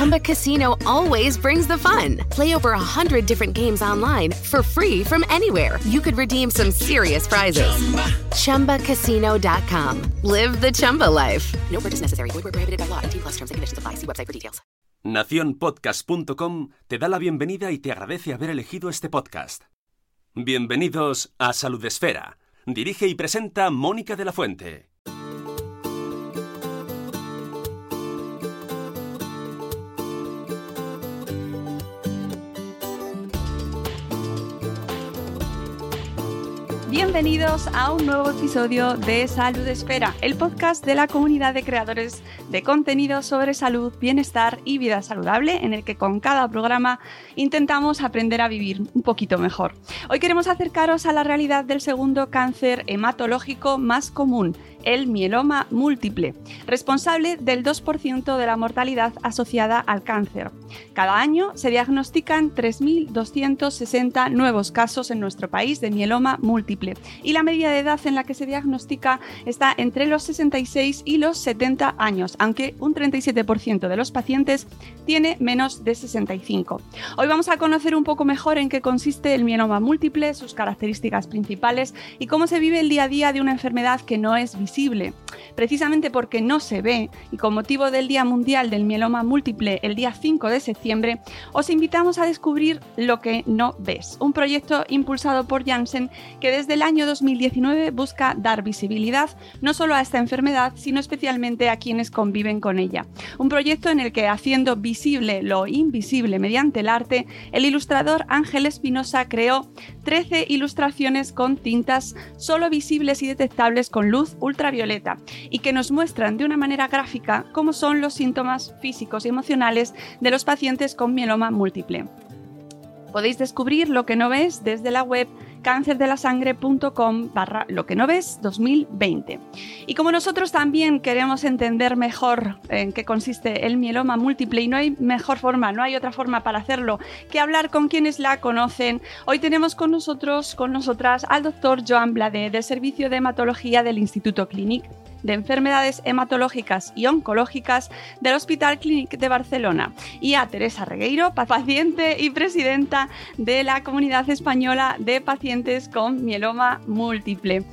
Chumba Casino always brings the fun. Play over a hundred different games online for free from anywhere. You could redeem some serious prizes. ChumbaCasino.com. Live the Chumba life. No purchase necessary. Void where prohibited by law. T plus terms and conditions apply. See website for details. Naciónpodcast.com te da la bienvenida y te agradece haber elegido este podcast. Bienvenidos a Salud Esfera. Dirige y presenta Mónica de la Fuente. Bienvenidos a un nuevo episodio de Salud Esfera, el podcast de la comunidad de creadores de contenido sobre salud, bienestar y vida saludable, en el que con cada programa intentamos aprender a vivir un poquito mejor. Hoy queremos acercaros a la realidad del segundo cáncer hematológico más común, el mieloma múltiple, responsable del 2% de la mortalidad asociada al cáncer. Cada año se diagnostican 3.260 nuevos casos en nuestro país de mieloma múltiple y la media de edad en la que se diagnostica está entre los 66 y los 70 años, aunque un 37% de los pacientes tiene menos de 65. Hoy vamos a conocer un poco mejor en qué consiste el mieloma múltiple, sus características principales y cómo se vive el día a día de una enfermedad que no es visible precisamente porque no se ve y con motivo del Día Mundial del Mieloma Múltiple el día 5 de septiembre, os invitamos a descubrir lo que no ves, un proyecto impulsado por Janssen que desde el año 2019 busca dar visibilidad no solo a esta enfermedad, sino especialmente a quienes conviven con ella. Un proyecto en el que haciendo visible lo invisible mediante el arte, el ilustrador Ángel Espinosa creó 13 ilustraciones con tintas solo visibles y detectables con luz ultra y que nos muestran de una manera gráfica cómo son los síntomas físicos y emocionales de los pacientes con mieloma múltiple. Podéis descubrir lo que no ves desde la web cancerdelasangre.com barra lo que no ves 2020. Y como nosotros también queremos entender mejor en qué consiste el mieloma múltiple y no hay mejor forma, no hay otra forma para hacerlo que hablar con quienes la conocen, hoy tenemos con nosotros, con nosotras, al doctor Joan Blade del Servicio de Hematología del Instituto Clinic de Enfermedades Hematológicas y Oncológicas del Hospital Clínic de Barcelona y a Teresa Regueiro, paciente y presidenta de la Comunidad Española de Pacientes con Mieloma Múltiple.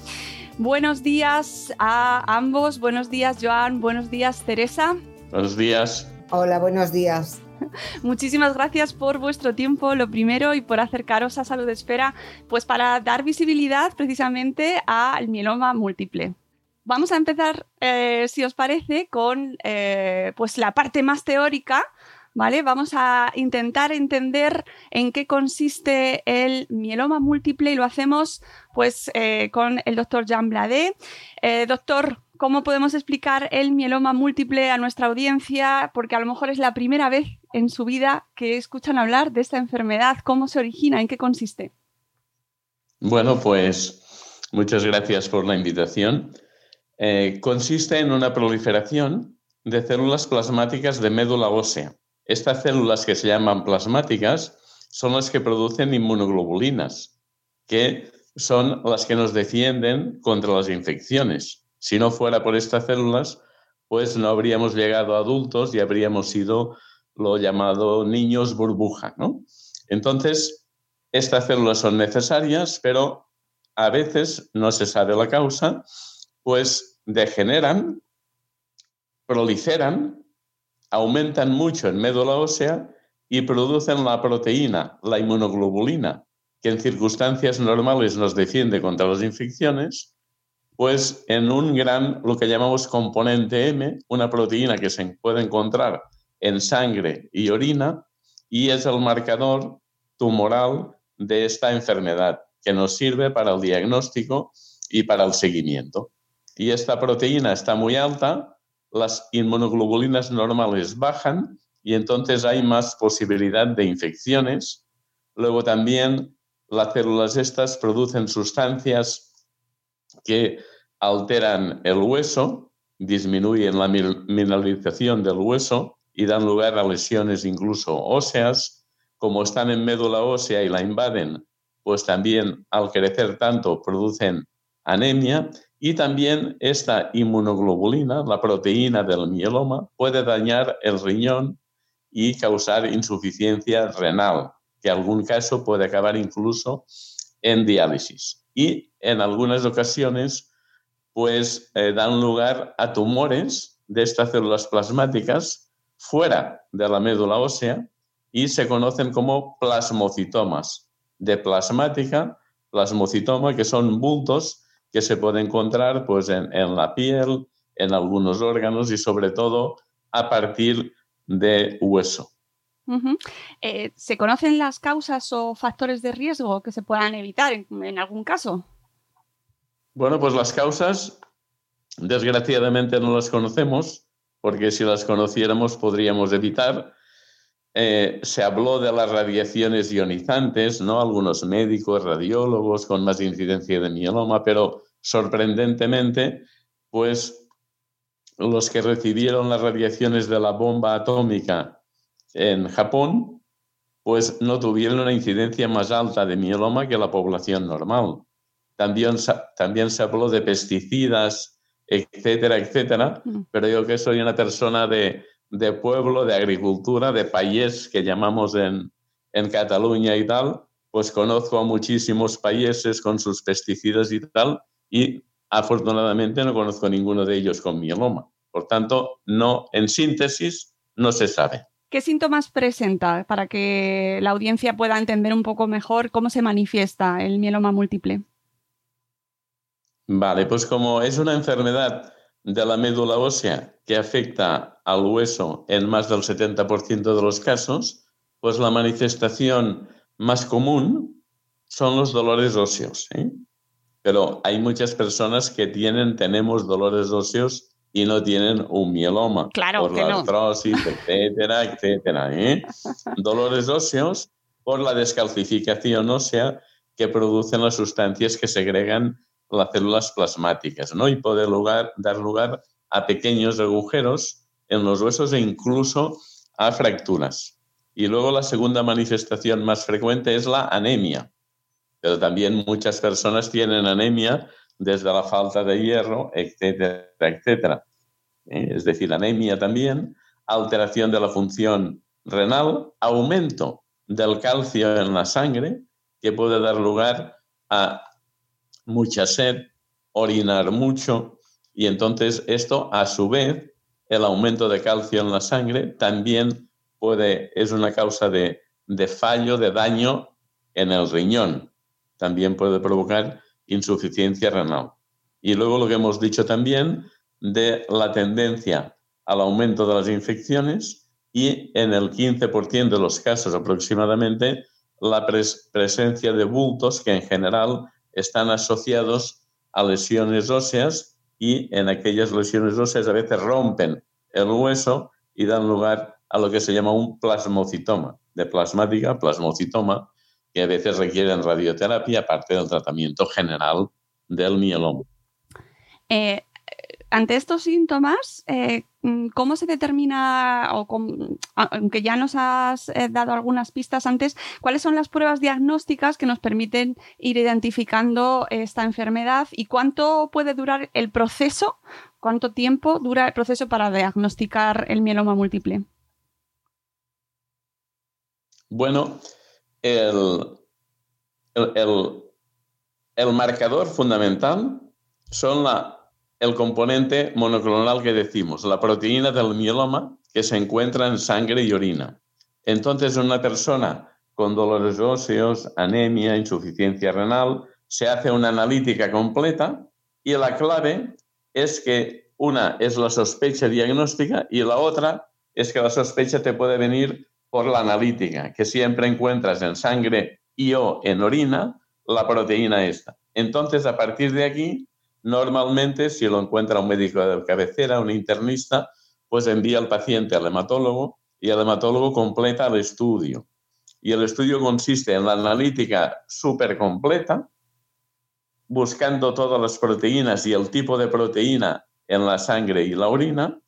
Buenos días a ambos, buenos días Joan, buenos días Teresa. Buenos días. Hola, buenos días. Muchísimas gracias por vuestro tiempo, lo primero, y por acercaros a Salud Espera, pues para dar visibilidad precisamente al mieloma múltiple. Vamos a empezar, eh, si os parece, con eh, pues la parte más teórica. Vamos a intentar entender en qué consiste el mieloma múltiple y lo hacemos pues eh, con el doctor Jean Blade. doctor, ¿cómo podemos explicar el mieloma múltiple a nuestra audiencia? Porque a lo mejor es la primera vez en su vida que escuchan hablar de esta enfermedad. ¿Cómo se origina? ¿En qué consiste? Bueno, pues muchas gracias por la invitación. Eh, consiste en una proliferación de células plasmáticas de médula ósea. Estas células que se llaman plasmáticas son las que producen inmunoglobulinas, que son las que nos defienden contra las infecciones. Si no fuera por estas células, pues no habríamos llegado a adultos y habríamos sido lo llamado niños burbuja, Entonces, estas células son necesarias, pero a veces no se sabe la causa pues degeneran, proliferan, aumentan mucho en médula ósea y producen la proteína, la inmunoglobulina, que en circunstancias normales nos defiende contra las infecciones, pues en un gran, lo que llamamos componente M, una proteína que se puede encontrar en sangre y orina, y es el marcador tumoral de esta enfermedad, que nos sirve para el diagnóstico y para el seguimiento. Y esta proteína está muy alta, las inmunoglobulinas normales bajan y entonces hay más posibilidad de infecciones. Luego también las células estas producen sustancias que alteran el hueso, disminuyen la mineralización del hueso y dan lugar a lesiones incluso óseas. Como están en médula ósea y la invaden, pues también al crecer tanto producen anemia y también esta inmunoglobulina, la proteína del mieloma, puede dañar el riñón y causar insuficiencia renal, que en algún caso puede acabar incluso en diálisis. Y en algunas ocasiones, pues eh, dan lugar a tumores de estas células plasmáticas fuera de la médula ósea y se conocen como plasmocitomas de plasmática, plasmocitoma, que son bultos que se pueden encontrar pues, en, la piel, en algunos órganos y sobre todo a partir de hueso. Eh, ¿Se conocen las causas o factores de riesgo que se puedan evitar en, algún caso? Bueno, pues las causas, desgraciadamente no las conocemos, porque si las conociéramos podríamos evitar. Eh, se habló de las radiaciones ionizantes, ¿no? Algunos médicos, radiólogos con más incidencia de mieloma, pero sorprendentemente, pues los que recibieron las radiaciones de la bomba atómica en Japón, pues no tuvieron una incidencia más alta de mieloma que la población normal. También, también se habló de pesticidas, etcétera, etcétera, mm. pero yo que soy una persona de, de pueblo, de agricultura, de país que llamamos en, en Cataluña y tal, pues conozco a muchísimos países con sus pesticidas y tal, y afortunadamente no conozco ninguno de ellos con mieloma. Por tanto, no, en síntesis, no se sabe. ¿Qué síntomas presenta para que la audiencia pueda entender un poco mejor cómo se manifiesta el mieloma múltiple? Vale, pues como es una enfermedad de la médula ósea que afecta al hueso en más del 70% de los casos, pues la manifestación más común son los dolores óseos. ¿eh? Pero hay muchas personas que tienen, tenemos dolores óseos y no tienen un mieloma claro por la artrosis, etcétera, etcétera. ¿eh? Dolores óseos por la descalcificación ósea que producen las sustancias que segregan las células plasmáticas, ¿no? Y lugar, dar lugar a pequeños agujeros en los huesos e incluso a fracturas. Y luego la segunda manifestación más frecuente es la anemia. Pero también muchas personas tienen anemia desde la falta de hierro, etcétera, etcétera. Eh, es decir, anemia también, alteración de la función renal, aumento del calcio en la sangre, que puede dar lugar a mucha sed, orinar mucho, y entonces esto, a su vez, el aumento de calcio en la sangre también puede, es una causa de, de fallo, de daño en el riñón. También puede provocar insuficiencia renal. Y luego lo que hemos dicho también de la tendencia al aumento de las infecciones y en el 15% de los casos aproximadamente la presencia de bultos que en general están asociados a lesiones óseas y en aquellas lesiones óseas a veces rompen el hueso y dan lugar a lo que se llama un plasmocitoma, de plasmática, plasmocitoma, que a veces requieren radioterapia, aparte del tratamiento general del mieloma. Eh, ante estos síntomas, eh, ¿cómo se determina, o aunque ya nos has eh, dado algunas pistas antes, cuáles son las pruebas diagnósticas que nos permiten ir identificando esta enfermedad y cuánto puede durar el proceso, cuánto tiempo dura el proceso para diagnosticar el mieloma múltiple? Bueno, el, el, marcador fundamental son la, el componente monoclonal que decimos, la proteína del mieloma que se encuentra en sangre y orina. Entonces, una persona con dolores óseos, anemia, insuficiencia renal, se hace una analítica completa y la clave es que una es la sospecha diagnóstica y la otra es que la sospecha te puede venir por la analítica, que siempre encuentras en sangre y o en orina la proteína esta. Entonces, a partir de aquí, normalmente, si lo encuentra un médico de cabecera, un internista, pues envía al paciente al hematólogo y el hematólogo completa el estudio. Y el estudio consiste en la analítica súper completa, buscando todas las proteínas y el tipo de proteína en la sangre y la orina,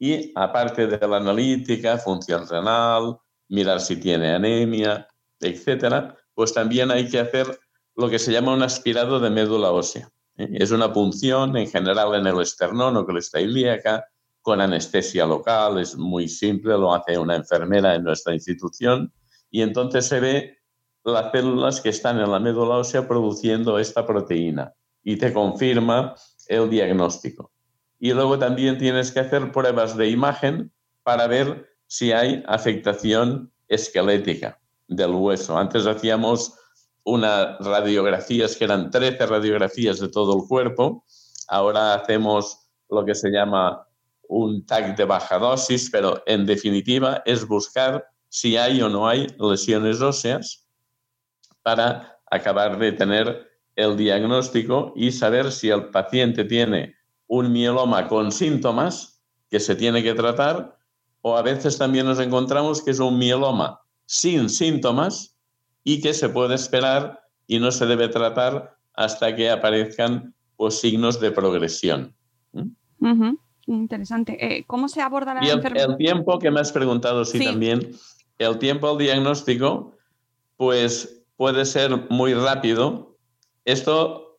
y aparte de la analítica, función renal, mirar si tiene anemia, etcétera, pues también hay que hacer lo que se llama un aspirado de médula ósea. ¿Eh? Es una punción en general en el esternón o cresta ilíaca con anestesia local, es muy simple, lo hace una enfermera en nuestra institución y entonces se ve las células que están en la médula ósea produciendo esta proteína y te confirma el diagnóstico. Y luego también tienes que hacer pruebas de imagen para ver si hay afectación esquelética del hueso. Antes hacíamos unas radiografías que eran 13 radiografías de todo el cuerpo. Ahora hacemos lo que se llama un TAC de baja dosis, pero en definitiva es buscar si hay o no hay lesiones óseas para acabar de tener el diagnóstico y saber si el paciente tiene un mieloma con síntomas que se tiene que tratar o a veces también nos encontramos que es un mieloma sin síntomas y que se puede esperar y no se debe tratar hasta que aparezcan pues, signos de progresión. Interesante. Eh, ¿Cómo se aborda la enfermedad? El tiempo que me has preguntado, sí, también, el tiempo al diagnóstico, pues puede ser muy rápido. Esto,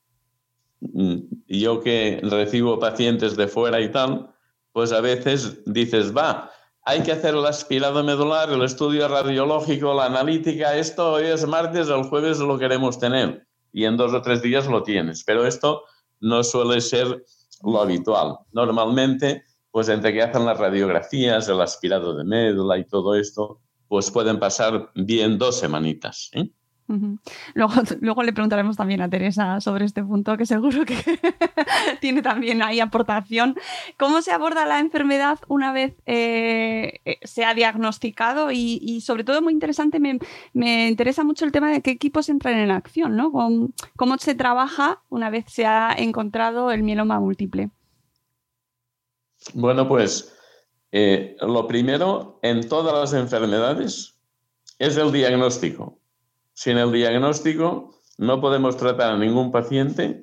mm, yo que recibo pacientes de fuera y tal, pues a veces dices, va, hay que hacer el aspirado medular, el estudio radiológico, la analítica, esto hoy es martes, el jueves lo queremos tener y en dos o tres días lo tienes, pero esto no suele ser lo habitual. Normalmente, pues entre que hacen las radiografías, el aspirado de médula y todo esto, pues pueden pasar bien dos semanitas. ¿eh? Luego, luego le preguntaremos también a Teresa sobre este punto, que seguro que tiene también ahí aportación. ¿Cómo se aborda la enfermedad una vez eh, eh, se ha diagnosticado? Y, sobre todo, muy interesante, me, me, interesa mucho el tema de qué equipos entran en acción, ¿no? ¿Cómo, se trabaja una vez se ha encontrado el mieloma múltiple? Bueno, pues eh, lo primero en todas las enfermedades es el diagnóstico. Sin el diagnóstico no podemos tratar a ningún paciente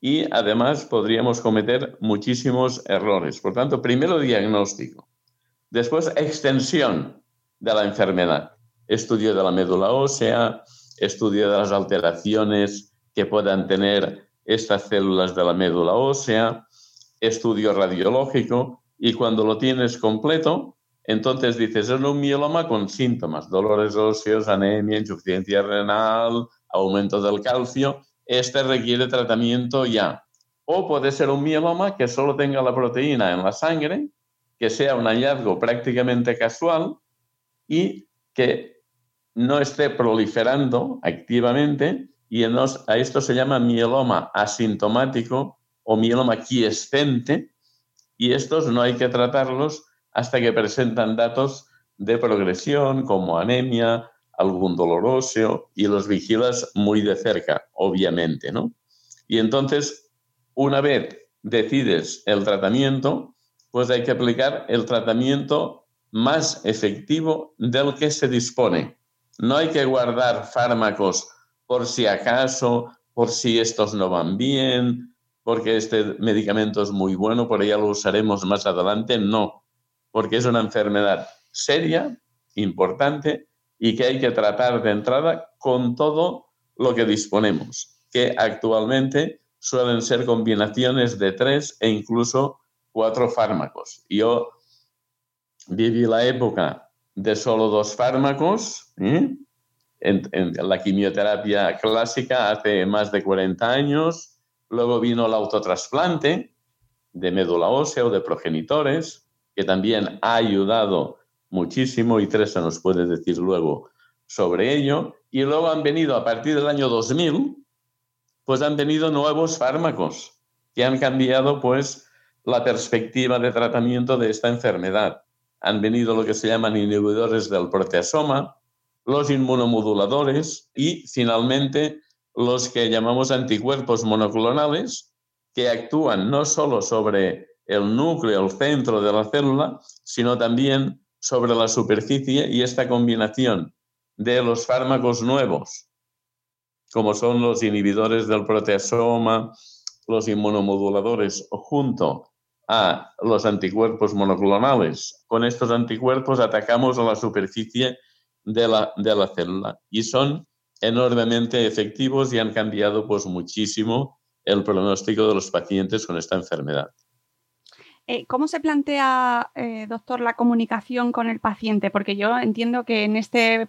y además podríamos cometer muchísimos errores. Por tanto, primero diagnóstico, después extensión de la enfermedad, estudio de la médula ósea, estudio de las alteraciones que puedan tener estas células de la médula ósea, estudio radiológico y cuando lo tienes completo, entonces dices, es un mieloma con síntomas, dolores óseos, anemia, insuficiencia renal, aumento del calcio. Este requiere tratamiento ya. O puede ser un mieloma que solo tenga la proteína en la sangre, que sea un hallazgo prácticamente casual y que no esté proliferando activamente y a esto se llama mieloma asintomático o mieloma quiescente y estos no hay que tratarlos hasta que presentan datos de progresión como anemia, algún dolor óseo y los vigilas muy de cerca, obviamente, ¿no? Y entonces, una vez decides el tratamiento, pues hay que aplicar el tratamiento más efectivo del que se dispone. No hay que guardar fármacos por si acaso, por si estos no van bien, porque este medicamento es muy bueno, por ya lo usaremos más adelante. No, porque es una enfermedad seria, importante y que hay que tratar de entrada con todo lo que disponemos, que actualmente suelen ser combinaciones de tres e incluso cuatro fármacos. Yo viví la época de solo dos fármacos, ¿eh? en, en, la quimioterapia clásica hace más de 40 años, luego vino el autotrasplante de médula ósea o de progenitores, que también ha ayudado muchísimo y Teresa nos puede decir luego sobre ello. Y luego han venido a partir del año 2000, pues han venido nuevos fármacos que han cambiado pues la perspectiva de tratamiento de esta enfermedad. Han venido lo que se llaman inhibidores del proteasoma, los inmunomoduladores y finalmente los que llamamos anticuerpos monoclonales que actúan no solo sobre el núcleo, el centro de la célula, sino también sobre la superficie y esta combinación de los fármacos nuevos, como son los inhibidores del proteasoma, los inmunomoduladores, junto a los anticuerpos monoclonales. Con estos anticuerpos atacamos a la superficie de la, de la célula y son enormemente efectivos y han cambiado pues muchísimo el pronóstico de los pacientes con esta enfermedad. Eh, ¿Cómo se plantea, eh, doctor, la comunicación con el paciente? Porque yo entiendo que en este,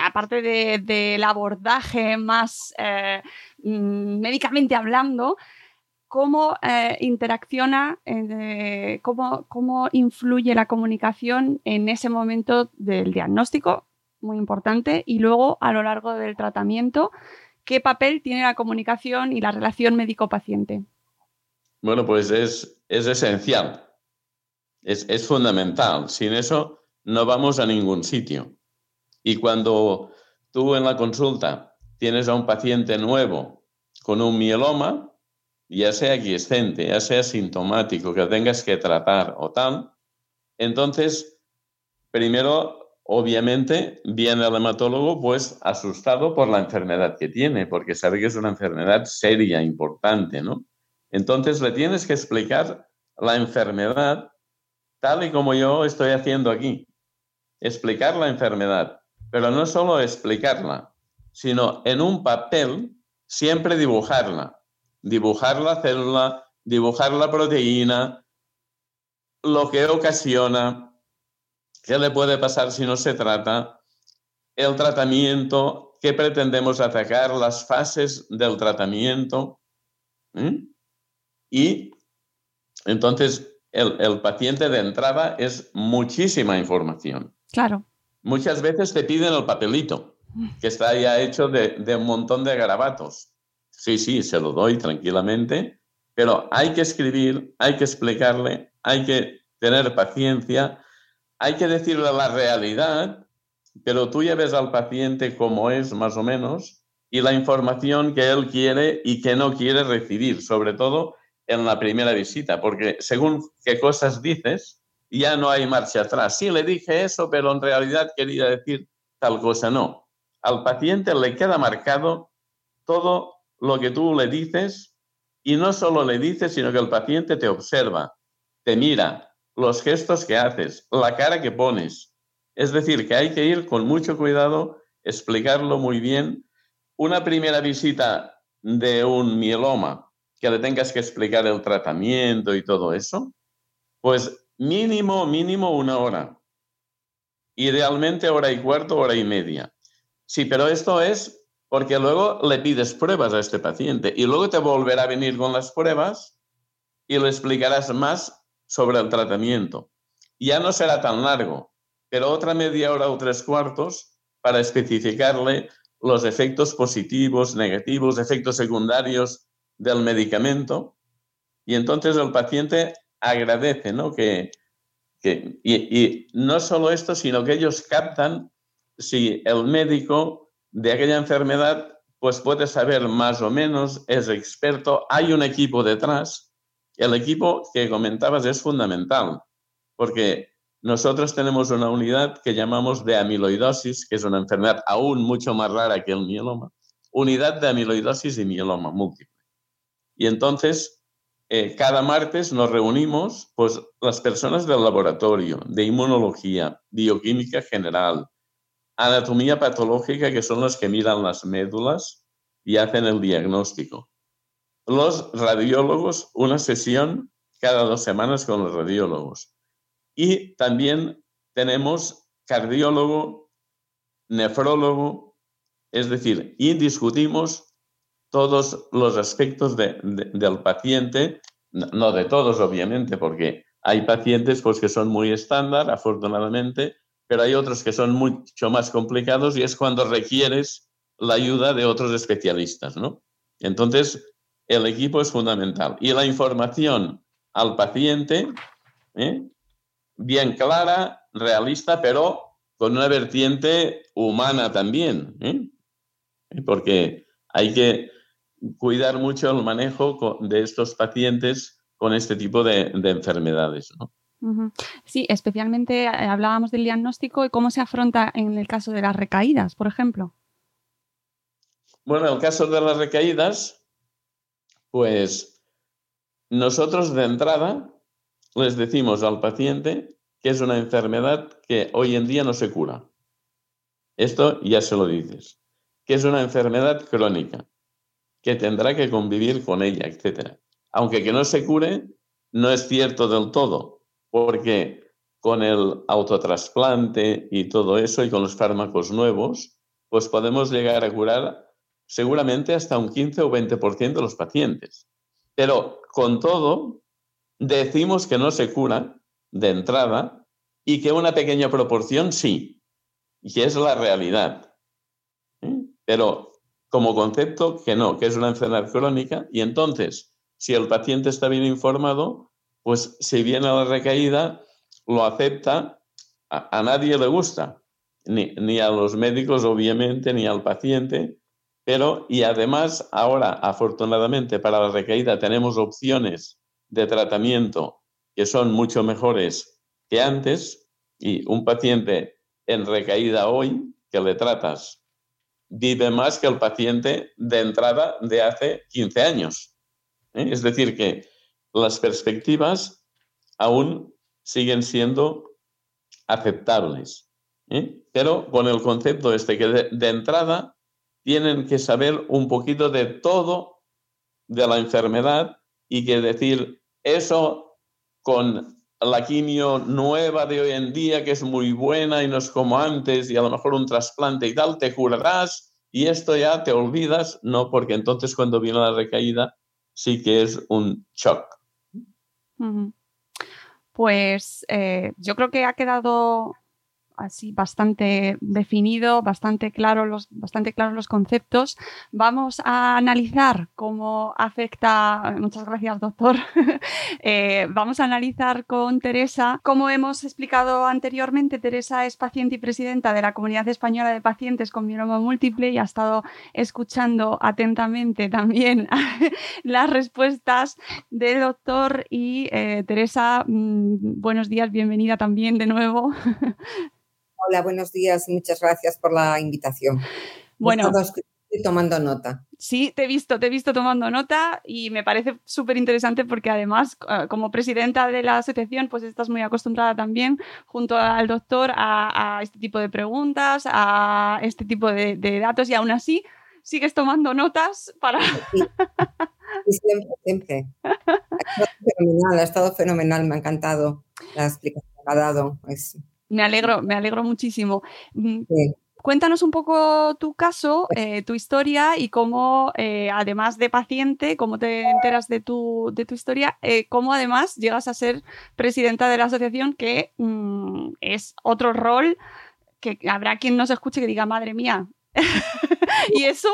aparte del abordaje más eh, mm, médicamente hablando, cómo interacciona, cómo, cómo influye la comunicación en ese momento del diagnóstico, muy importante, y luego a lo largo del tratamiento, qué papel tiene la comunicación y la relación médico-paciente. Bueno, pues es, es esencial, es, es, fundamental. Sin eso no vamos a ningún sitio. Y cuando tú en la consulta tienes a un paciente nuevo con un mieloma, ya sea quiescente, ya sea sintomático, que tengas que tratar o tal, entonces, primero, obviamente, viene el hematólogo pues asustado por la enfermedad que tiene, porque sabe que es una enfermedad seria, importante, ¿no? Entonces le tienes que explicar la enfermedad tal y como yo estoy haciendo aquí. Explicar la enfermedad, pero no solo explicarla, sino en un papel siempre dibujarla. Dibujar la célula, dibujar la proteína, lo que ocasiona, qué le puede pasar si no se trata, el tratamiento, qué pretendemos atacar, las fases del tratamiento. Y entonces el, paciente de entrada es muchísima información. Claro. Muchas veces te piden el papelito, que está ya hecho de, un montón de garabatos. Sí, sí, se lo doy tranquilamente, pero hay que escribir, hay que explicarle, hay que tener paciencia, hay que decirle la realidad, pero tú ya ves al paciente como es más o menos y la información que él quiere y que no quiere recibir, sobre todo en la primera visita, porque según qué cosas dices, ya no hay marcha atrás. Sí, le dije eso, pero en realidad quería decir tal cosa. No. Al paciente le queda marcado todo lo que tú le dices y no solo le dices, sino que el paciente te observa, te mira, los gestos que haces, la cara que pones. Es decir, que hay que ir con mucho cuidado, explicarlo muy bien. Una primera visita de un mieloma que le tengas que explicar el tratamiento y todo eso, pues mínimo, mínimo una hora. Idealmente hora y cuarto, hora y media. Sí, pero esto es porque luego le pides pruebas a este paciente y luego te volverá a venir con las pruebas y le explicarás más sobre el tratamiento. Ya no será tan largo, pero otra media hora o tres cuartos para especificarle los efectos positivos, negativos, efectos secundarios del medicamento y entonces el paciente agradece, ¿no? Que, que y, no solo esto, sino que ellos captan si el médico de aquella enfermedad pues puede saber más o menos, es experto, hay un equipo detrás. El equipo que comentabas es fundamental, porque nosotros tenemos una unidad que llamamos de amiloidosis, que es una enfermedad aún mucho más rara que el mieloma, unidad de amiloidosis y mieloma múltiple. Y entonces, eh, cada martes nos reunimos, pues, las personas del laboratorio, de inmunología, bioquímica general, anatomía patológica, que son los que miran las médulas y hacen el diagnóstico. Los radiólogos, una sesión cada dos semanas con los radiólogos. Y también tenemos cardiólogo, nefrólogo, es decir, y discutimos todos los aspectos del paciente, no de todos obviamente, porque hay pacientes pues, que son muy estándar, afortunadamente, pero hay otros que son mucho más complicados y es cuando requieres la ayuda de otros especialistas, ¿no? Entonces, el equipo es fundamental. Y la información al paciente, ¿eh? bien clara, realista, pero con una vertiente humana también, ¿eh? porque hay que cuidar mucho el manejo de estos pacientes con este tipo de, enfermedades. Sí, especialmente eh, hablábamos del diagnóstico y cómo se afronta en el caso de las recaídas, por ejemplo. Bueno, en el caso de las recaídas, pues nosotros de entrada les decimos al paciente que es una enfermedad que hoy en día no se cura. Esto ya se lo dices. Que es una enfermedad crónica, que tendrá que convivir con ella, etc. Aunque que no se cure, no es cierto del todo, porque con el autotrasplante y todo eso y con los fármacos nuevos, pues podemos llegar a curar seguramente hasta un 15 o 20% de los pacientes. Pero con todo, decimos que no se cura de entrada y que una pequeña proporción sí, y es la realidad. ¿Eh? Pero como concepto que no, que es una enfermedad crónica y entonces, si el paciente está bien informado, pues si viene la recaída, lo acepta, a, nadie le gusta, ni, ni a los médicos obviamente, ni al paciente, pero y además ahora afortunadamente para la recaída tenemos opciones de tratamiento que son mucho mejores que antes y un paciente en recaída hoy que le tratas vive más que el paciente de entrada de hace 15 años. ¿eh? Es decir, que las perspectivas aún siguen siendo aceptables, ¿eh? pero con el concepto este que de entrada tienen que saber un poquito de todo de la enfermedad y que decir eso con la quimio nueva de hoy en día, que es muy buena y no es como antes, y a lo mejor un trasplante y tal, te curarás y esto ya te olvidas, no, porque entonces cuando viene la recaída sí que es un shock. Pues eh, yo creo que ha quedado así bastante definido, bastante, claro los, bastante claros los conceptos. Vamos a analizar cómo afecta, muchas gracias doctor, eh, vamos a analizar con Teresa, como hemos explicado anteriormente, Teresa es paciente y presidenta de la Comunidad Española de Pacientes con Mieloma Múltiple y ha estado escuchando atentamente también las respuestas del doctor y eh, Teresa, mm, buenos días, bienvenida también de nuevo. Hola, buenos días y muchas gracias por la invitación. Bueno, estoy tomando nota. Sí, te he visto, te he visto tomando nota y me parece súper interesante porque además, eh, como presidenta de la asociación, pues estás muy acostumbrada también, junto al doctor, a, este tipo de preguntas, a este tipo de, datos y aún así sigues tomando notas para... Sí. siempre, siempre. Ha estado fenomenal, ha estado fenomenal, me ha encantado la explicación que ha dado. Me alegro, me alegro muchísimo. Mm, cuéntanos un poco tu caso, eh, tu historia y cómo, eh, además de paciente, cómo te enteras de tu, de tu historia, eh, cómo además llegas a ser presidenta de la asociación, que mm, es otro rol que habrá quien nos escuche que diga, madre mía. ¿Y eso?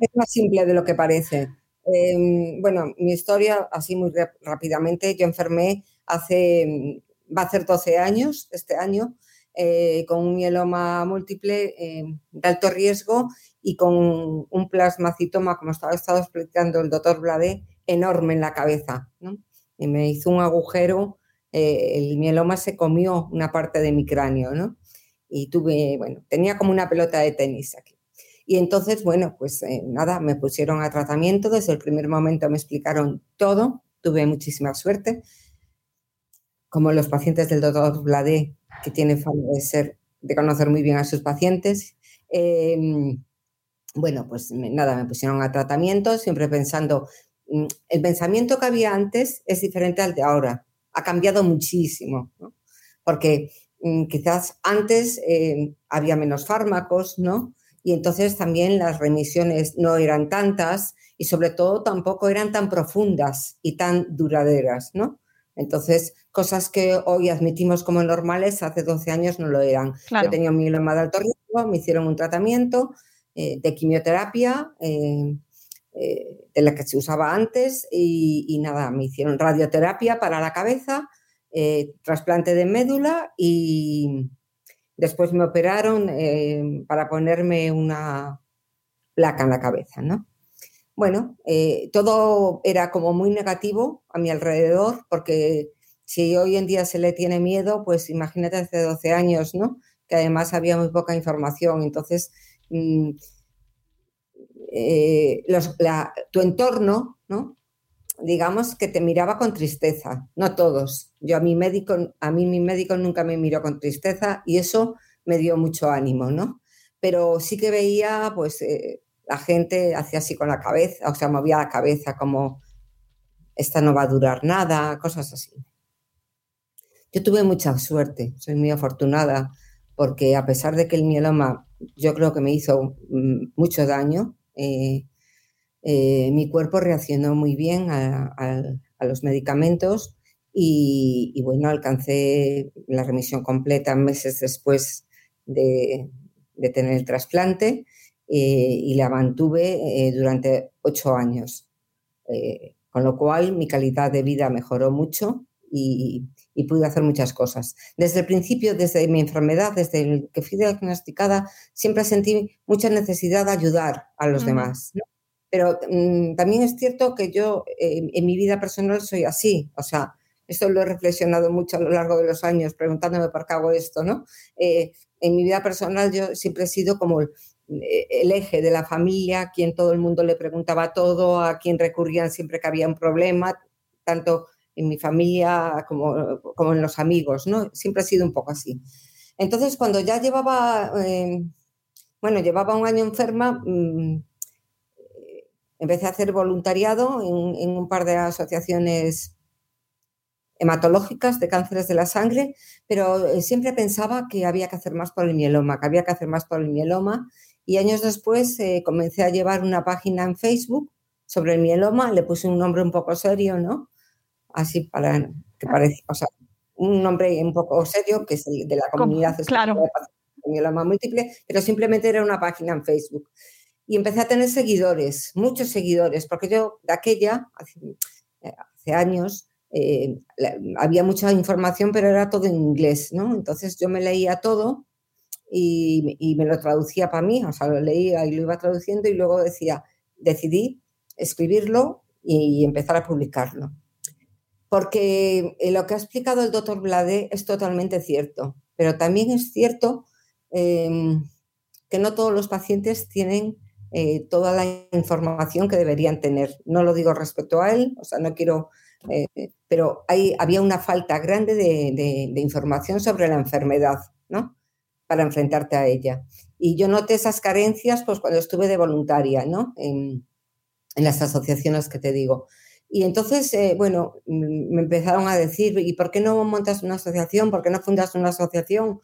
es más simple de lo que parece. Em, bueno, mi historia, así muy rápidamente, yo enfermé hace va a ser 12 años este año, eh, con un mieloma múltiple eh, de alto riesgo y con un plasmacitoma, como estaba estado explicando el doctor Blade, enorme en la cabeza. Y me hizo un agujero, eh, el mieloma se comió una parte de mi cráneo, ¿no? Y tuve, bueno, tenía como una pelota de tenis aquí. Y entonces, bueno, pues nada, me pusieron a tratamiento, desde el primer momento me explicaron todo, tuve muchísima suerte como los pacientes del doctor Bladé, que tienen fama de ser, de conocer muy bien a sus pacientes. Em, bueno, pues nada, me pusieron a tratamiento, siempre pensando, mm, el pensamiento que había antes es diferente al de ahora, ha cambiado muchísimo, porque mm, quizás antes em, había menos fármacos, ¿no? Y entonces también las remisiones no eran tantas y sobre todo tampoco eran tan profundas y tan duraderas, ¿no? Entonces, cosas que hoy admitimos como normales, hace 12 años no lo eran. Yo tenía un mieloma de alto riesgo, me hicieron un tratamiento eh, de quimioterapia, eh, eh, de la que se usaba antes, y, nada, me hicieron radioterapia para la cabeza, trasplante de médula y después me operaron para ponerme una placa en la cabeza, ¿no? Bueno, eh, todo era como muy negativo a mi alrededor, porque si hoy en día se le tiene miedo, pues imagínate hace 12 años, ¿no? Que además había muy poca información. Entonces, mm, eh, tu entorno, ¿no? digamos que te miraba con tristeza, no todos. Yo a mi médico, a mí mi médico nunca me miró con tristeza y eso me dio mucho ánimo, ¿no? Pero sí que veía, pues, eh, la gente hacía así con la cabeza, o sea, movía la cabeza como, esta no va a durar nada, cosas así. Yo tuve mucha suerte, soy muy afortunada, porque a pesar de que el mieloma yo creo que me hizo mm, mucho daño, eh, eh, mi cuerpo reaccionó muy bien a, los medicamentos y, bueno, alcancé la remisión completa meses después de, tener el trasplante eh, y la mantuve durante ocho años, con lo cual mi calidad de vida mejoró mucho y, y pude hacer muchas cosas. Desde el principio, desde mi enfermedad, desde que fui diagnosticada, siempre sentí mucha necesidad de ayudar a los demás. Pero mm, también es cierto que yo eh, en mi vida personal soy así, o sea, esto lo he reflexionado mucho a lo largo de los años, preguntándome por qué hago esto, ¿no? Eh, en mi vida personal yo siempre he sido como el, eh, el, eje de la familia, a quien todo el mundo le preguntaba todo, a quien recurrían siempre que había un problema, tanto en mi familia como, como en los amigos, ¿no? Siempre ha sido un poco así. Entonces, cuando ya llevaba, eh, bueno, llevaba un año enferma, mm, empecé a hacer voluntariado en, en, un par de asociaciones hematológicas de cánceres de la sangre, pero eh, siempre pensaba que había que hacer más por el mieloma, que había que hacer más por el mieloma. Y años después eh, comencé a llevar una página en Facebook sobre el mieloma, le puse un nombre un poco serio, ¿no? así para que parezca, o sea, un nombre un poco serio, que es el de la comunidad claro. de más múltiple, pero simplemente era una página en Facebook. Y empecé a tener seguidores, muchos seguidores, porque yo de aquella, hace, eh, años, eh, había mucha información, pero era todo en inglés, ¿no? Entonces yo me leía todo y, me lo traducía para mí, o sea, lo leía y lo iba traduciendo y luego decía, decidí escribirlo y empezar a publicarlo porque eh, lo que ha explicado el doctor Blade es totalmente cierto, pero también es cierto em, que no todos los pacientes tienen eh, toda la información que deberían tener. No lo digo respecto a él, o sea, no quiero, eh, pero hay, había una falta grande de, información sobre la enfermedad, ¿no? Para enfrentarte a ella. Y yo noté esas carencias pues, cuando estuve de voluntaria, ¿no? en las asociaciones que te digo. Y entonces, eh, bueno, me empezaron a decir, ¿y por qué no montas una asociación? ¿Por qué no fundas una asociación?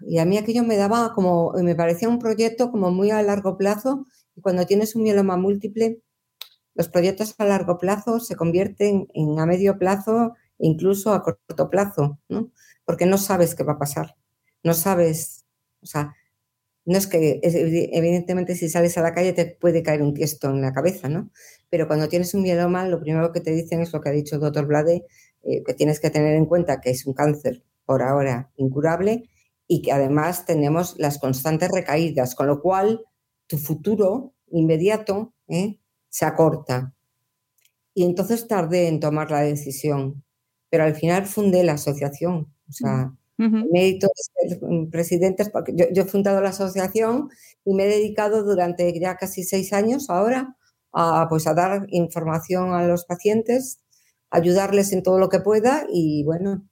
Y a mí aquello me daba como, me parecía un proyecto como muy a largo plazo. Y cuando tienes un mieloma múltiple, los proyectos a largo plazo se convierten en a medio plazo incluso a corto plazo, ¿no? Porque no sabes qué va a pasar. No sabes, o sea, no es que, evidentemente, si sales a la calle te puede caer un tiesto en la cabeza, ¿no? Pero cuando tienes un mieloma, lo primero que te dicen es lo que ha dicho el doctor Blade, eh, que tienes que tener en cuenta que es un cáncer por ahora incurable y que además tenemos las constantes recaídas, con lo cual tu futuro inmediato ¿eh? se acorta. Y entonces tardé en tomar la decisión, pero al final fundé la asociación. O sea, presidentes, porque yo, he fundado la asociación y me he dedicado durante ya casi seis años ahora a, pues, a dar información a los pacientes, ayudarles en todo lo que pueda y bueno,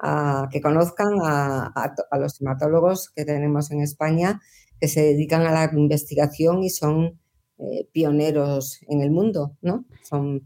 a que conozcan a, a los hematólogos que tenemos en España que se dedican a la investigación y son eh, pioneros en el mundo, ¿no?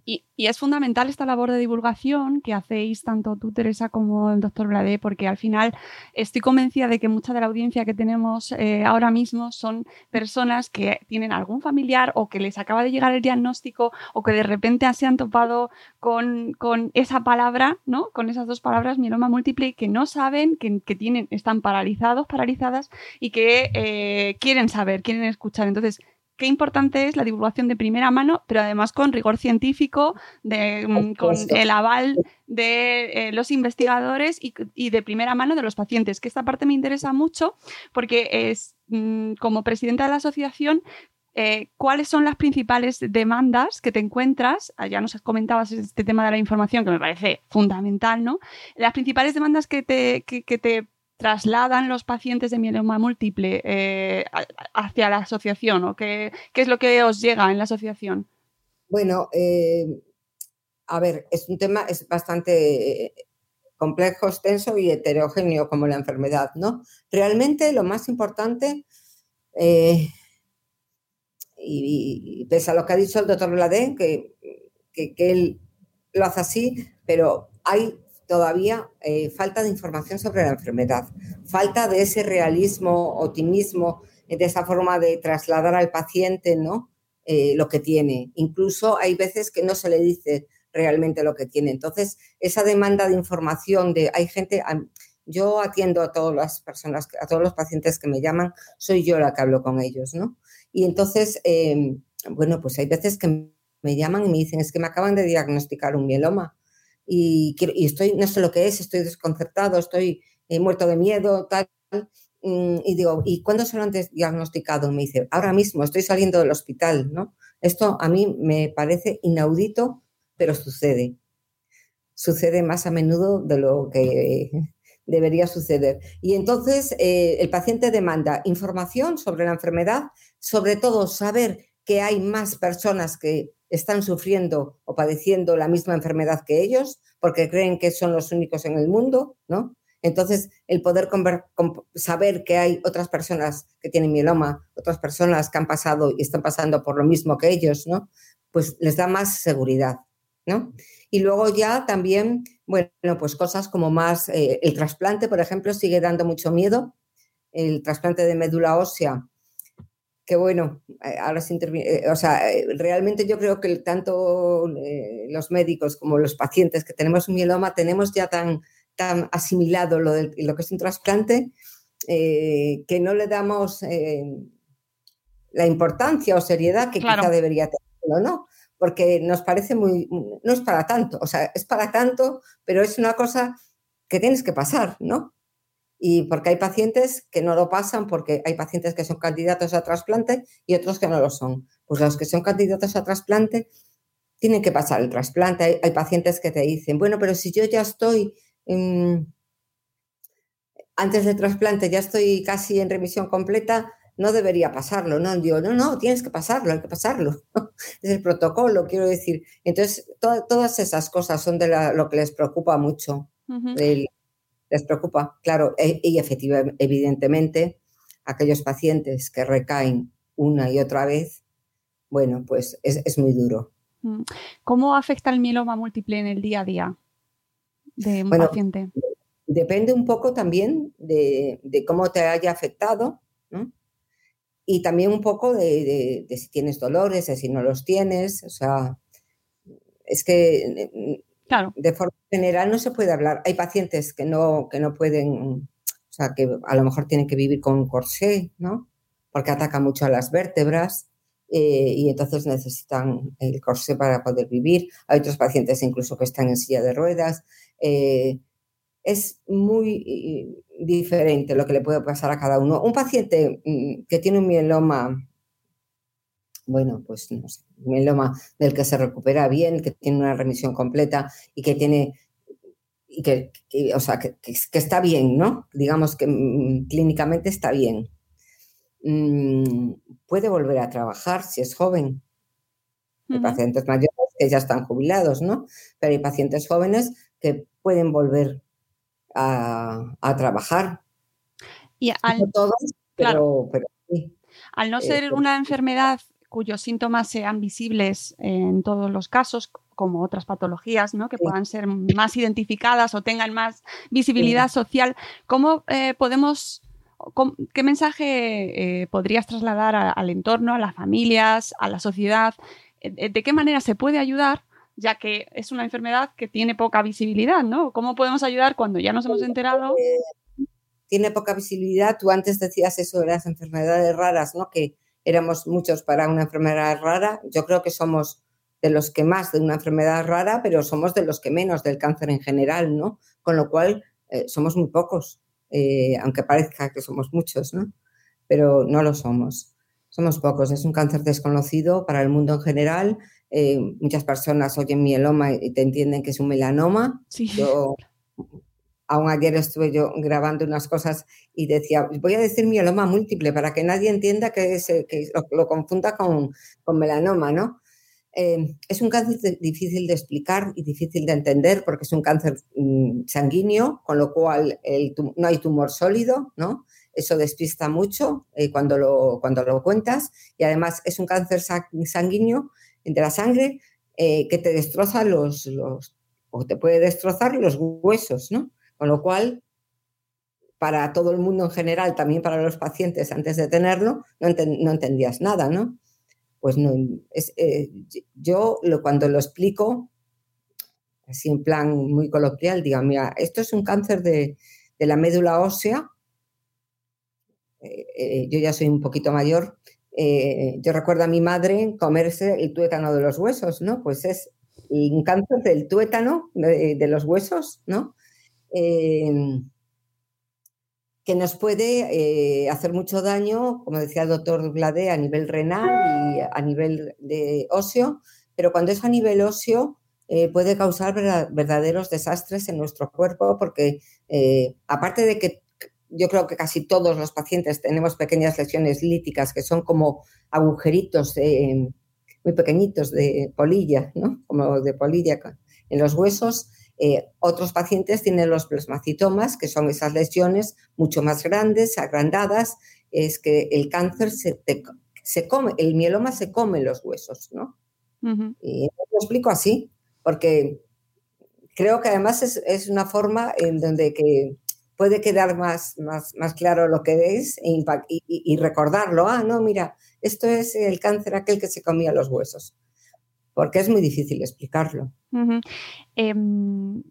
Y, es fundamental esta labor de divulgación que hacéis tanto tú, Teresa, como el doctor Blade, porque al final estoy convencida de que mucha de la audiencia que tenemos eh, ahora mismo son personas que tienen algún familiar o que les acaba de llegar el diagnóstico o que de repente se han topado con, esa palabra, ¿no? Con esas dos palabras, mieloma múltiple, que no saben, que, tienen, están paralizados, paralizadas y que eh, quieren saber, quieren escuchar. Entonces, qué importante es la divulgación de primera mano, pero además con rigor científico, mm, con el aval de eh, los investigadores y, de primera mano de los pacientes, que esta parte me interesa mucho porque es, mm, como presidenta de la asociación, eh, ¿cuáles son las principales demandas que te encuentras? Ah, ya nos comentabas este tema de la información que me parece fundamental, ¿no? Las principales demandas que te, que te trasladan los pacientes de mieloma múltiple eh, hacia la asociación o qué, qué, es lo que os llega en la asociación? Bueno, eh, a ver, es un tema, es bastante complejo, extenso y heterogéneo como la enfermedad, ¿no? Realmente lo más importante, eh, y, pese a lo que ha dicho el doctor Bladé, que, que, él lo hace así, pero hay todavía eh, falta de información sobre la enfermedad, falta de ese realismo, optimismo, de esa forma de trasladar al paciente, ¿no? Eh, lo que tiene. Incluso hay veces que no se le dice realmente lo que tiene. Entonces, esa demanda de información de hay gente, yo atiendo a todas las personas, a todos los pacientes que me llaman, soy yo la que hablo con ellos, ¿no? Y entonces, em, bueno, pues hay veces que me llaman y me dicen, es que me acaban de diagnosticar un mieloma y, estoy, no sé lo que es, estoy desconcertado, estoy eh, muerto de miedo, tal. Mm, y digo, ¿y cuándo se lo han diagnosticado? Me dice, ahora mismo estoy saliendo del hospital, ¿no? Esto a mí me parece inaudito pero sucede. Sucede más a menudo de lo que debería suceder. Y entonces eh, el paciente demanda información sobre la enfermedad, sobre todo saber que hay más personas que están sufriendo o padeciendo la misma enfermedad que ellos, porque creen que son los únicos en el mundo, ¿no? Entonces, el poder saber que hay otras personas que tienen mieloma, otras personas que han pasado y están pasando por lo mismo que ellos, ¿no? Pues les da más seguridad. Y luego ya también, bueno, pues cosas como más, eh, el trasplante, por ejemplo, sigue dando mucho miedo, el trasplante de médula ósea, que bueno, eh, ahora se interviene, eh, o sea, realmente yo creo que tanto los médicos como los pacientes que tenemos un mieloma tenemos ya tan, tan asimilado lo, de, lo que es un trasplante que no le damos la importancia o seriedad que quizá debería tenerlo, ¿no? porque nos parece muy, no es para tanto, o sea, es para tanto, pero es una cosa que tienes que pasar, ¿no? Y porque hay pacientes que no lo pasan, porque hay pacientes que son candidatos a trasplante y otros que no lo son. Pues los que son candidatos a trasplante tienen que pasar el trasplante. Hay, pacientes que te dicen, bueno, pero si yo ya estoy, antes del trasplante, ya estoy casi en remisión completa, no debería pasarlo, ¿no? Digo, no, no, tienes que pasarlo, hay que pasarlo. es el protocolo, quiero decir. Entonces, todas esas cosas son de lo que les preocupa mucho. Les preocupa, claro, e, y efectivamente, evidentemente, aquellos pacientes que recaen una y otra vez, bueno, pues es, muy duro. Mm. ¿Cómo afecta el mieloma múltiple en el día a día de un paciente? Depende un poco también de, de cómo te haya afectado, ¿no? y también un poco de, si tienes dolores, de si no los tienes, o sea, es que de forma general no se puede hablar. Hay pacientes que no, que no pueden, o sea, que a lo mejor tienen que vivir con un corsé, ¿no? Porque ataca mucho a las vértebras eh, y entonces necesitan el corsé para poder vivir. Hay otros pacientes incluso que están en silla de ruedas. Eh, es muy diferente lo que le puede pasar a cada uno. Un paciente mm, que tiene un mieloma, bueno, pues no sé, un mieloma del que se recupera bien, que tiene una remisión completa y que tiene, y que, o sea, que, está bien, ¿no? Digamos que mm, clínicamente está bien. Mm, puede volver a trabajar si es joven. Hay pacientes mayores que ya están jubilados, ¿no? Pero hay pacientes jóvenes que pueden volver a, trabajar. Y al, pero, al no ser una enfermedad cuyos síntomas sean visibles en todos los casos, como otras patologías, ¿no? que puedan ser más identificadas o tengan más visibilidad social, ¿cómo eh, podemos, qué mensaje eh, podrías trasladar al entorno, a las familias, a la sociedad? Eh, ¿De qué manera se puede ayudar ya que es una enfermedad que tiene poca visibilidad, ¿no? ¿Cómo podemos ayudar cuando ya nos hemos enterado? Tiene poca visibilidad. Tú antes decías eso de las enfermedades raras, ¿no? Que éramos muchos para una enfermedad rara. Yo creo que somos de los que más de una enfermedad rara, pero somos de los que menos del cáncer en general, ¿no? Con lo cual eh, somos muy pocos, eh, aunque parezca que somos muchos, ¿no? Pero no lo somos. Somos pocos. Es un cáncer desconocido para el mundo en general eh, muchas personas oyen mieloma y te entienden que es un melanoma. Yo, aún ayer estuve yo grabando unas cosas y decía, voy a decir mieloma múltiple para que nadie entienda que, que lo, confunda con, melanoma, ¿no? Eh, es un cáncer difícil de explicar y difícil de entender porque es un cáncer mm, sanguíneo, con lo cual no hay tumor sólido, ¿no? Eso despista mucho eh, cuando, lo, cuando lo cuentas y además es un cáncer sanguíneo de la sangre eh, que te destroza los, los, o te puede destrozar los huesos, ¿no? Con lo cual, para todo el mundo en general, también para los pacientes antes de tenerlo, no, entendías nada, ¿no? pues no, eh, yo cuando lo explico, así en plan muy coloquial, digo, mira, esto es un cáncer de, la médula ósea, eh, eh, yo ya soy un poquito mayor, yo recuerdo a mi madre comerse el tuétano de los huesos, ¿no? Pues es un cáncer del tuétano de, de los huesos, ¿no? Que nos puede eh, hacer mucho daño, como decía el doctor Glade, a nivel renal y a nivel de óseo, pero cuando es a nivel óseo eh, puede causar verdaderos desastres en nuestro cuerpo porque eh, aparte de que yo creo que casi todos los pacientes tenemos pequeñas lesiones líticas que son como agujeritos muy pequeñitos de polilla, ¿no? como de polilla en los huesos, eh, otros pacientes tienen los plasmacitomas, que son esas lesiones mucho más grandes, agrandadas, es que el cáncer se, se come, el mieloma se come los huesos, ¿no? Y lo explico así, porque creo que además es, una forma en donde que puede quedar más, más, más claro lo que es e y, recordarlo. Ah, no, mira, esto es el cáncer aquel que se comía los huesos, porque es muy difícil explicarlo. Em,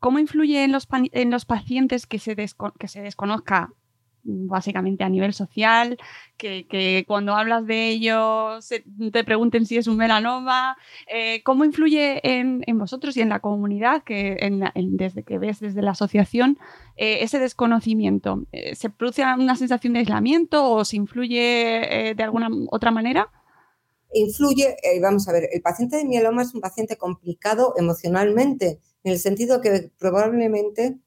¿Cómo influye en los, en los pacientes que se, que se desconozca básicamente a nivel social, que, cuando hablas de ellos te pregunten si es un melanoma, eh, ¿cómo influye en, vosotros y en la comunidad, que desde que ves desde la asociación, eh, ese desconocimiento? Eh, ¿Se produce una sensación de aislamiento o se influye de alguna otra manera? Influye, eh, vamos a ver, el paciente de mieloma es un paciente complicado emocionalmente, en el sentido que probablemente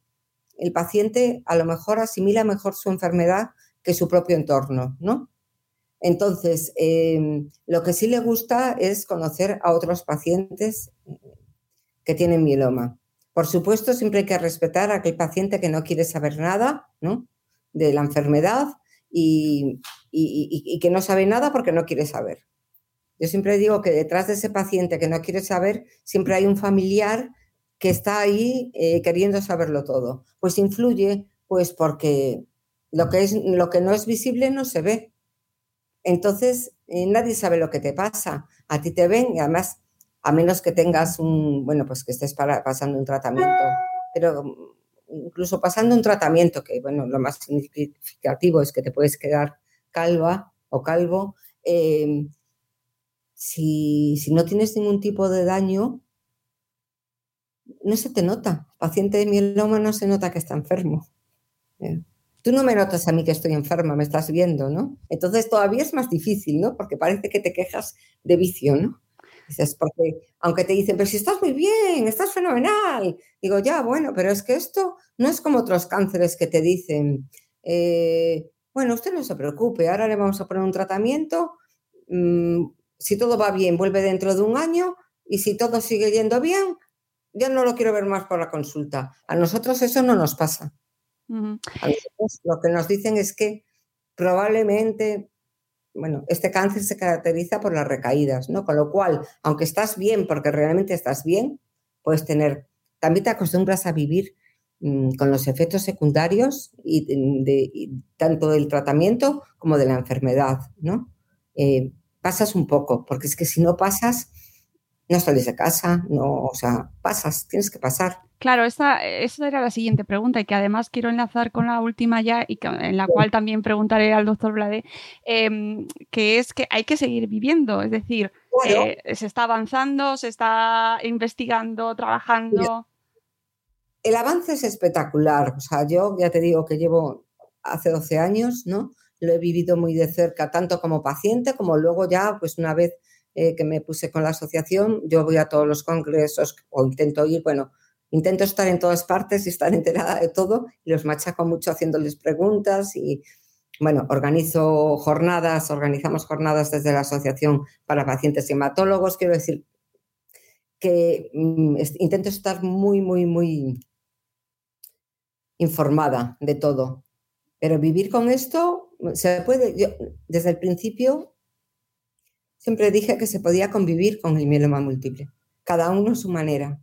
el paciente a lo mejor asimila mejor su enfermedad que su propio entorno, ¿no? Entonces, em, lo que sí le gusta es conocer a otros pacientes que tienen mieloma. Por supuesto, siempre hay que respetar a aquel paciente que no quiere saber nada ¿no? de la enfermedad y que no sabe nada porque no quiere saber. Yo siempre digo que detrás de ese paciente que no quiere saber, siempre hay un familiar que está ahí eh, queriendo saberlo todo. Pues influye, pues porque lo que, es, lo que no es visible no se ve. Entonces, eh, nadie sabe lo que te pasa. A ti te ven y además, a menos que tengas un, bueno, pues que estés pasando un tratamiento, pero incluso pasando un tratamiento, que bueno, lo más significativo es que te puedes quedar calva o calvo, eh, si, no tienes ningún tipo de daño, no se te nota. paciente de mieloma no se nota que está enfermo. Tú no me notas a mí que estoy enferma, me estás viendo, ¿no? Entonces todavía es más difícil, ¿no? Porque parece que te quejas de vicio, ¿no? Dices, porque aunque te dicen, pero si estás muy bien, estás fenomenal. Digo, ya, bueno, pero es que esto no es como otros cánceres que te dicen, eh, bueno, usted no se preocupe, ahora le vamos a poner un tratamiento, mm, si todo va bien, vuelve dentro de un año y si todo sigue yendo bien, ya no lo quiero ver más por la consulta. A nosotros eso no nos pasa. A nosotros lo que nos dicen es que probablemente, bueno, este cáncer se caracteriza por las recaídas, ¿no? Con lo cual, aunque estás bien, porque realmente estás bien, puedes tener, también te acostumbras a vivir mm, con los efectos secundarios y de, tanto del tratamiento como de la enfermedad, ¿no? Eh, pasas un poco, porque es que si no pasas, no sales de casa, no, o sea, pasas, tienes que pasar. Claro, esa, esa era la siguiente pregunta y que además quiero enlazar con la última ya y en la cual también preguntaré al doctor Blade, em, que es que hay que seguir viviendo, es decir, eh, se está avanzando, se está investigando, trabajando. El avance es espectacular, o sea, yo ya te digo que llevo hace 12 años, ¿no? Lo he vivido muy de cerca, tanto como paciente como luego ya, pues una vez eh, que me puse con la asociación, yo voy a todos los congresos o intento ir, bueno, intento estar en todas partes y estar enterada de todo y los machaco mucho haciéndoles preguntas y bueno, organizo jornadas, organizamos jornadas desde la Asociación para Pacientes Hematólogos. Quiero decir que mm, intento estar muy, muy, muy informada de todo. Pero vivir con esto se puede. Yo, desde el principio siempre dije que se podía convivir con el mieloma múltiple, cada uno a su manera.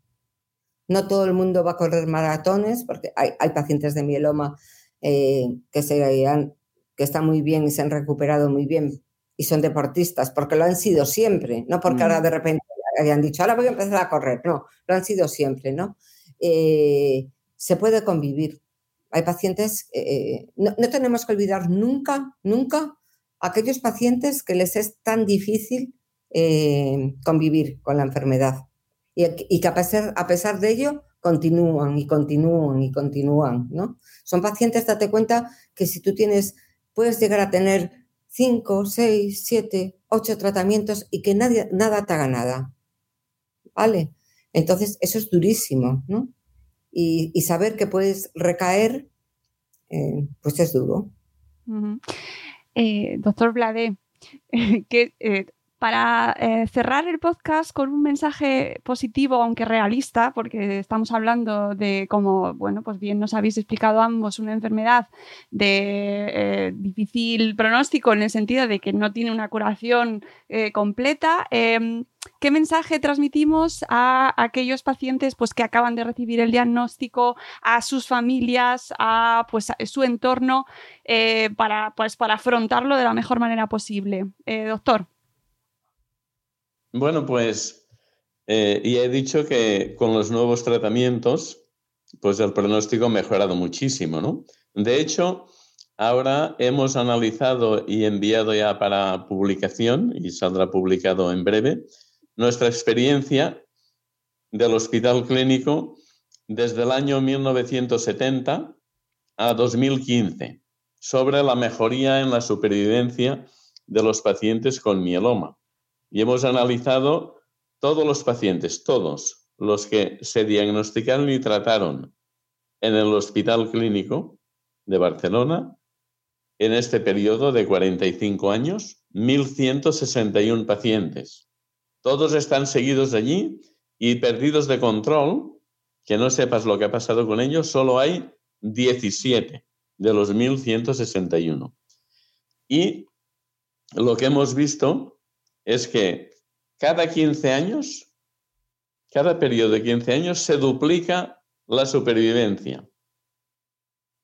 No todo el mundo va a correr maratones, porque hay, pacientes de mieloma eh, que se han que están muy bien y se han recuperado muy bien y son deportistas, porque lo han sido siempre, no porque ahora mm. de repente hayan dicho, ahora voy a empezar a correr, no, lo han sido siempre, ¿no? Eh, se puede convivir. Hay pacientes, eh, no, tenemos que olvidar nunca, nunca aquellos pacientes que les es tan difícil eh, convivir con la enfermedad y, que a pesar, a pesar de ello continúan y continúan y continúan, ¿no? Son pacientes, date cuenta que si tú tienes puedes llegar a tener 5, 6, 7, 8 tratamientos y que nadie, nada te haga nada. ¿Vale? Entonces, eso es durísimo, ¿no? Y, saber que puedes recaer, eh, pues es duro. Eh, doctor Blade, que eh, para eh, cerrar el podcast con un mensaje positivo, aunque realista, porque estamos hablando de, como bueno, pues bien nos habéis explicado ambos, una enfermedad de eh, difícil pronóstico en el sentido de que no tiene una curación eh, completa. Em, ¿Qué mensaje transmitimos a aquellos pacientes pues, que acaban de recibir el diagnóstico, a sus familias, a pues, su entorno, para, pues, para afrontarlo de la mejor manera posible? doctor. Bueno, pues, eh, y he dicho que con los nuevos tratamientos, pues el pronóstico ha mejorado muchísimo, ¿no? De hecho, ahora hemos analizado y enviado ya para publicación, y saldrá publicado en breve, nuestra experiencia del hospital clínico desde el año 1970 a 2015 sobre la mejoría en la supervivencia de los pacientes con mieloma y hemos analizado todos los pacientes, todos los que se diagnosticaron y trataron en el Hospital Clínico de Barcelona en este periodo de 45 años, 1.161 pacientes. Todos están seguidos allí y perdidos de control, que no sepas lo que ha pasado con ellos, solo hay 17 de los 1.161. Y lo que hemos visto es que cada 15 años, cada periodo de 15 años, se duplica la supervivencia.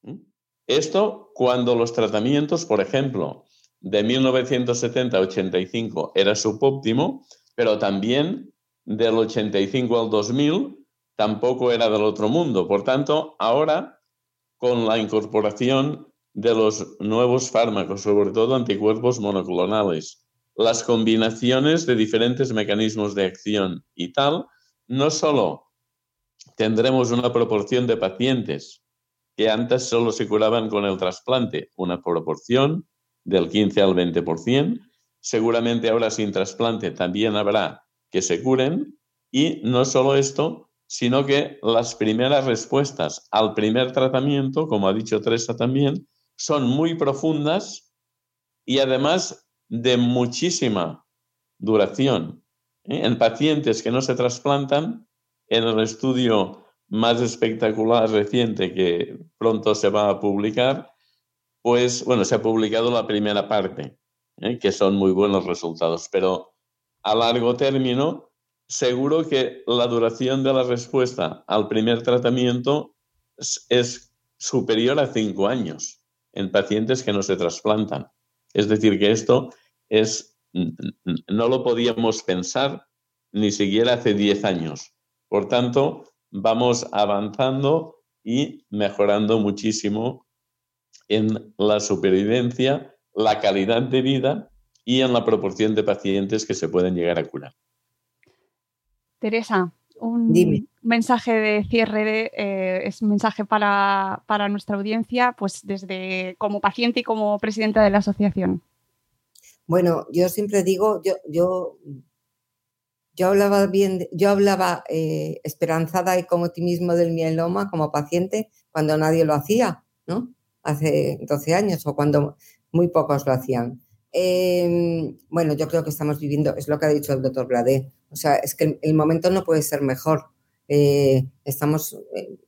¿Mm? Esto cuando los tratamientos, por ejemplo, de 1970 a 85 era subóptimo, pero también del 85 al 2000 tampoco era del otro mundo. Por tanto, ahora, con la incorporación de los nuevos fármacos, sobre todo anticuerpos monoclonales, las combinaciones de diferentes mecanismos de acción y tal, no solo tendremos una proporción de pacientes que antes solo se curaban con el trasplante, una proporción del 15 al 20%, seguramente ahora sin trasplante también habrá que se curen, y no solo esto, sino que las primeras respuestas al primer tratamiento, como ha dicho Teresa también, son muy profundas y además de muchísima duración. ¿eh? En pacientes que no se trasplantan, en el estudio más espectacular reciente que pronto se va a publicar, pues bueno, se ha publicado la primera parte, ¿eh? que son muy buenos resultados, pero a largo término, seguro que la duración de la respuesta al primer tratamiento es superior a cinco años en pacientes que no se trasplantan. Es decir, que esto es, no lo podíamos pensar ni siquiera hace 10 años. Por tanto, vamos avanzando y mejorando muchísimo en la supervivencia, la calidad de vida y en la proporción de pacientes que se pueden llegar a curar. Teresa, un mensaje de cierre, eh, es un mensaje para, nuestra audiencia, pues desde como paciente y como presidenta de la asociación. Bueno, yo siempre digo, yo, yo, yo hablaba bien, yo hablaba eh, esperanzada y con optimismo del mieloma como paciente cuando nadie lo hacía, ¿no? Hace 12 años o cuando muy pocos lo hacían. Em, bueno, yo creo que estamos viviendo, es lo que ha dicho el doctor Bladé, o sea, es que el, momento no puede ser mejor. Eh, estamos eh,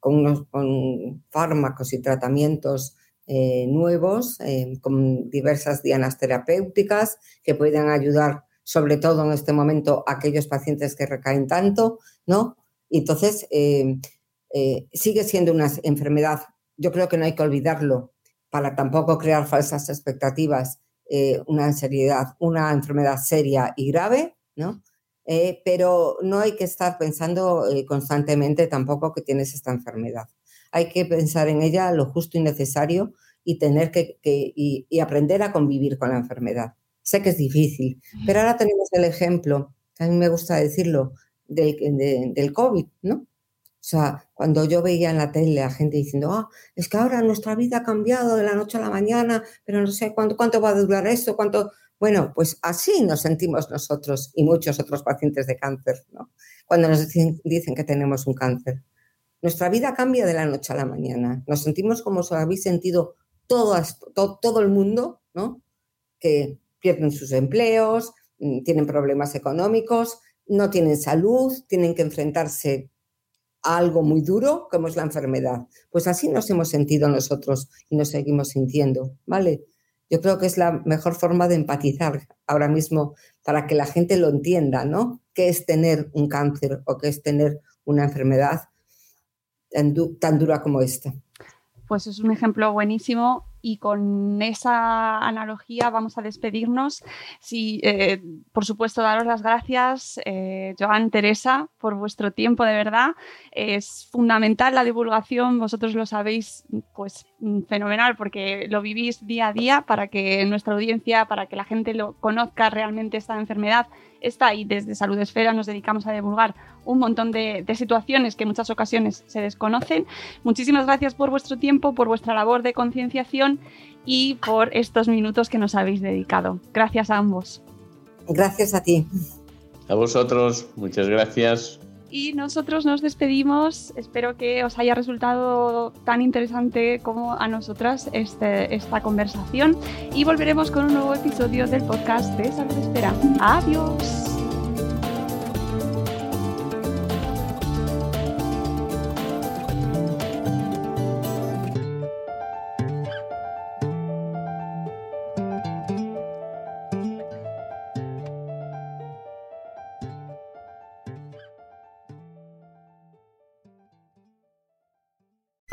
con, unos, con fármacos y tratamientos eh, nuevos, con diversas dianas terapéuticas que pueden ayudar, sobre todo en este momento, a aquellos pacientes que recaen tanto, ¿no? Entonces, sigue siendo una enfermedad, yo creo que no hay que olvidarlo, para tampoco crear falsas expectativas eh, una seriedad, una enfermedad seria y grave, ¿no? Eh, pero no hay que estar pensando eh, constantemente tampoco que tienes esta enfermedad. Hay que pensar en ella lo justo y necesario y tener que, y, aprender a convivir con la enfermedad. Sé que es difícil, pero ahora tenemos el ejemplo, a mí me gusta decirlo, del, del COVID, ¿no? O sea, cuando yo veía en la tele a gente diciendo, ah, es que ahora nuestra vida ha cambiado de la noche a la mañana, pero no sé cuánto, cuánto va a durar esto, cuánto... Bueno, pues así nos sentimos nosotros y muchos otros pacientes de cáncer, ¿no? Cuando nos dicen, dicen que tenemos un cáncer. Nuestra vida cambia de la noche a la mañana. Nos sentimos como habéis sentido todo, todo el mundo, ¿no? Que pierden sus empleos, mm, tienen problemas económicos, no tienen salud, tienen que enfrentarse algo muy duro como es la enfermedad. Pues así nos hemos sentido nosotros y nos seguimos sintiendo, ¿vale? Yo creo que es la mejor forma de empatizar ahora mismo para que la gente lo entienda, ¿no? ¿Qué es tener un cáncer o qué es tener una enfermedad tan, tan dura como esta? Pues es un ejemplo buenísimo y con esa analogía vamos a despedirnos. Sí, eh, por supuesto, daros las gracias, eh, Joan, Teresa, por vuestro tiempo, de verdad. Es fundamental la divulgación, vosotros lo sabéis, pues fenomenal, porque lo vivís día a día para que nuestra audiencia, para que la gente lo conozca realmente esta enfermedad está y desde Salud Esfera nos dedicamos a divulgar un montón de, de, situaciones que en muchas ocasiones se desconocen. Muchísimas gracias por vuestro tiempo, por vuestra labor de concienciación y por estos minutos que nos habéis dedicado. Gracias a ambos. Gracias a ti. A vosotros, muchas gracias. Y nosotros nos despedimos. Espero que os haya resultado tan interesante como a nosotras este, esta conversación. Y volveremos con un nuevo episodio del podcast de Salud Espera. Adiós.